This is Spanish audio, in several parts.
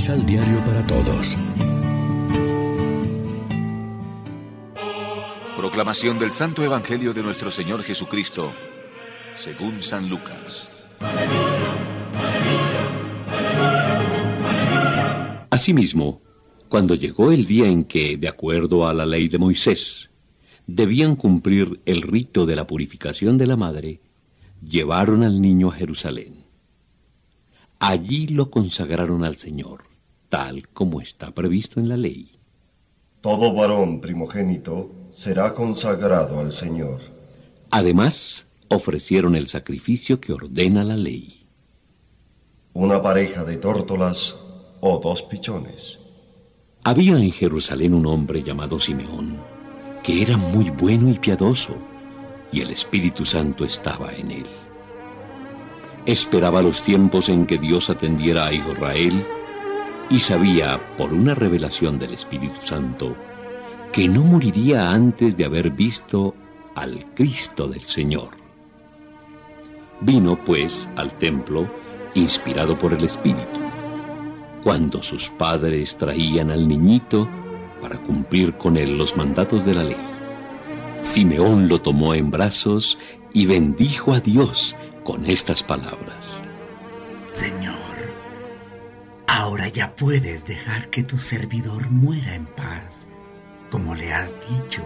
Misal Diario para Todos. Proclamación del Santo Evangelio de nuestro Señor Jesucristo, según San Lucas. Asimismo, cuando llegó el día en que, de acuerdo a la ley de Moisés, debían cumplir el rito de la purificación de la madre, llevaron al niño a Jerusalén. Allí lo consagraron al Señor, tal como está previsto en la ley. Todo varón primogénito será consagrado al Señor. Además, ofrecieron el sacrificio que ordena la ley. Una pareja de tórtolas o dos pichones. Había en Jerusalén un hombre llamado Simeón, que era muy bueno y piadoso, y el Espíritu Santo estaba en él esperaba los tiempos en que Dios atendiera a Israel y sabía, por una revelación del Espíritu Santo, que no moriría antes de haber visto al Cristo del Señor. Vino, pues, al templo, inspirado por el Espíritu, cuando sus padres traían al niñito para cumplir con él los mandatos de la ley. Simeón lo tomó en brazos y bendijo a Dios con estas palabras. Señor, ahora ya puedes dejar que tu servidor muera en paz, como le has dicho,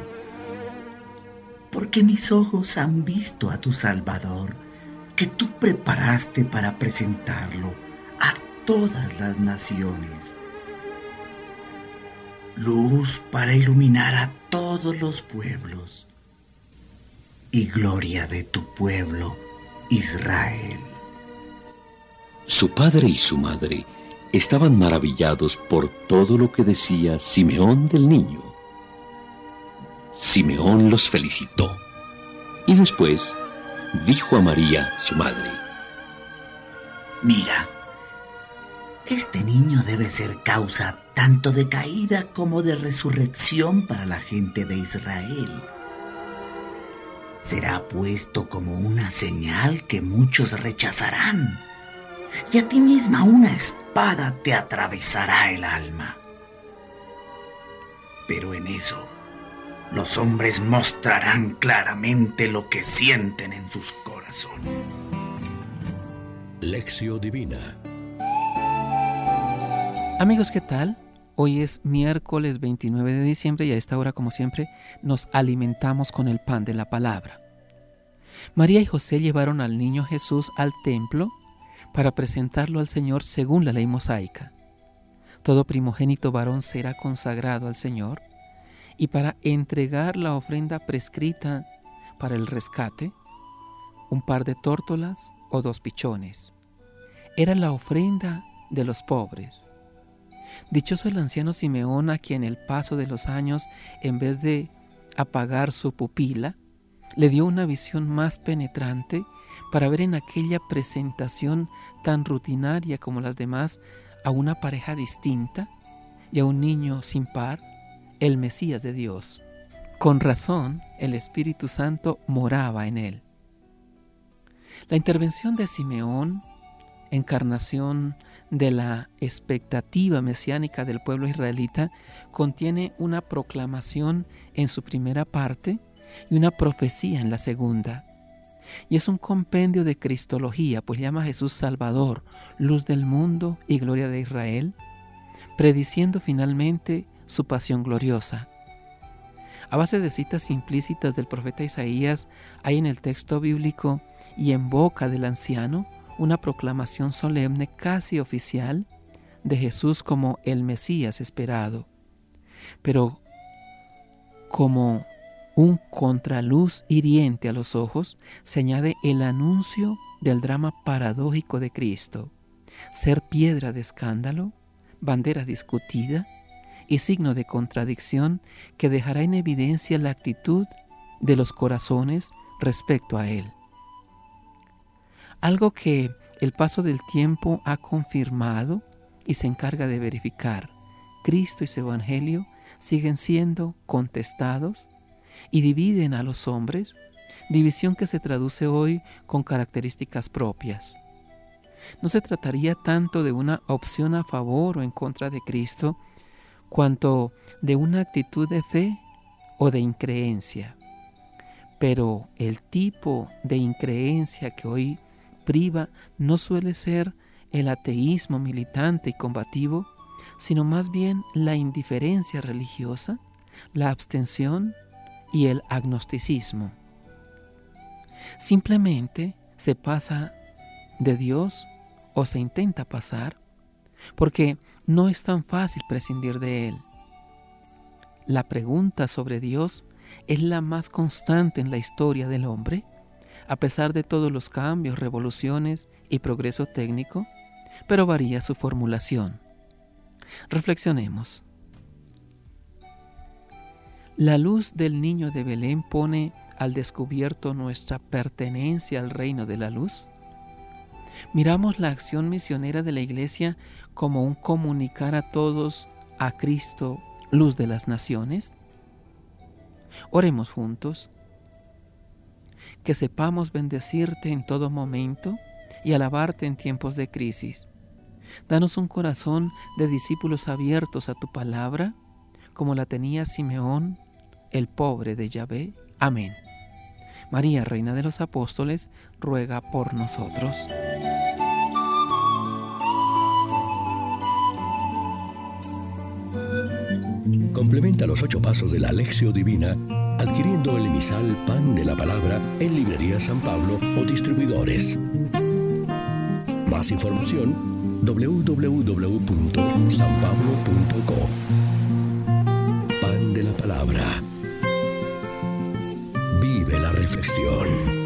porque mis ojos han visto a tu Salvador, que tú preparaste para presentarlo a todas las naciones. Luz para iluminar a todos los pueblos y gloria de tu pueblo Israel. Su padre y su madre estaban maravillados por todo lo que decía Simeón del niño. Simeón los felicitó y después dijo a María, su madre, Mira, este niño debe ser causa tanto de caída como de resurrección para la gente de Israel será puesto como una señal que muchos rechazarán, y a ti misma una espada te atravesará el alma. Pero en eso, los hombres mostrarán claramente lo que sienten en sus corazones. Lección Divina Amigos, ¿qué tal? Hoy es miércoles 29 de diciembre y a esta hora, como siempre, nos alimentamos con el pan de la palabra. María y José llevaron al niño Jesús al templo para presentarlo al Señor según la ley mosaica. Todo primogénito varón será consagrado al Señor y para entregar la ofrenda prescrita para el rescate, un par de tórtolas o dos pichones. Era la ofrenda de los pobres Dichoso el anciano Simeón a quien el paso de los años, en vez de apagar su pupila, le dio una visión más penetrante para ver en aquella presentación tan rutinaria como las demás a una pareja distinta y a un niño sin par, el Mesías de Dios. Con razón, el Espíritu Santo moraba en él. La intervención de Simeón, encarnación de la expectativa mesiánica del pueblo israelita contiene una proclamación en su primera parte y una profecía en la segunda. Y es un compendio de cristología, pues llama a Jesús Salvador, luz del mundo y gloria de Israel, prediciendo finalmente su pasión gloriosa. A base de citas implícitas del profeta Isaías, hay en el texto bíblico y en boca del anciano una proclamación solemne casi oficial de Jesús como el Mesías esperado, pero como un contraluz hiriente a los ojos se añade el anuncio del drama paradójico de Cristo, ser piedra de escándalo, bandera discutida y signo de contradicción que dejará en evidencia la actitud de los corazones respecto a Él. Algo que el paso del tiempo ha confirmado y se encarga de verificar. Cristo y su Evangelio siguen siendo contestados y dividen a los hombres, división que se traduce hoy con características propias. No se trataría tanto de una opción a favor o en contra de Cristo, cuanto de una actitud de fe o de increencia. Pero el tipo de increencia que hoy priva no suele ser el ateísmo militante y combativo, sino más bien la indiferencia religiosa, la abstención y el agnosticismo. Simplemente se pasa de Dios o se intenta pasar porque no es tan fácil prescindir de Él. La pregunta sobre Dios es la más constante en la historia del hombre, a pesar de todos los cambios, revoluciones y progreso técnico, pero varía su formulación. Reflexionemos. La luz del niño de Belén pone al descubierto nuestra pertenencia al reino de la luz. Miramos la acción misionera de la Iglesia como un comunicar a todos a Cristo, luz de las naciones. Oremos juntos. Que sepamos bendecirte en todo momento y alabarte en tiempos de crisis. Danos un corazón de discípulos abiertos a tu palabra, como la tenía Simeón, el pobre de Yahvé. Amén. María, Reina de los Apóstoles, ruega por nosotros. Complementa los ocho pasos de la Alexio Divina adquiriendo el emisal Pan de la Palabra en Librería San Pablo o distribuidores. Más información www.sanpablo.co Vive la reflexión.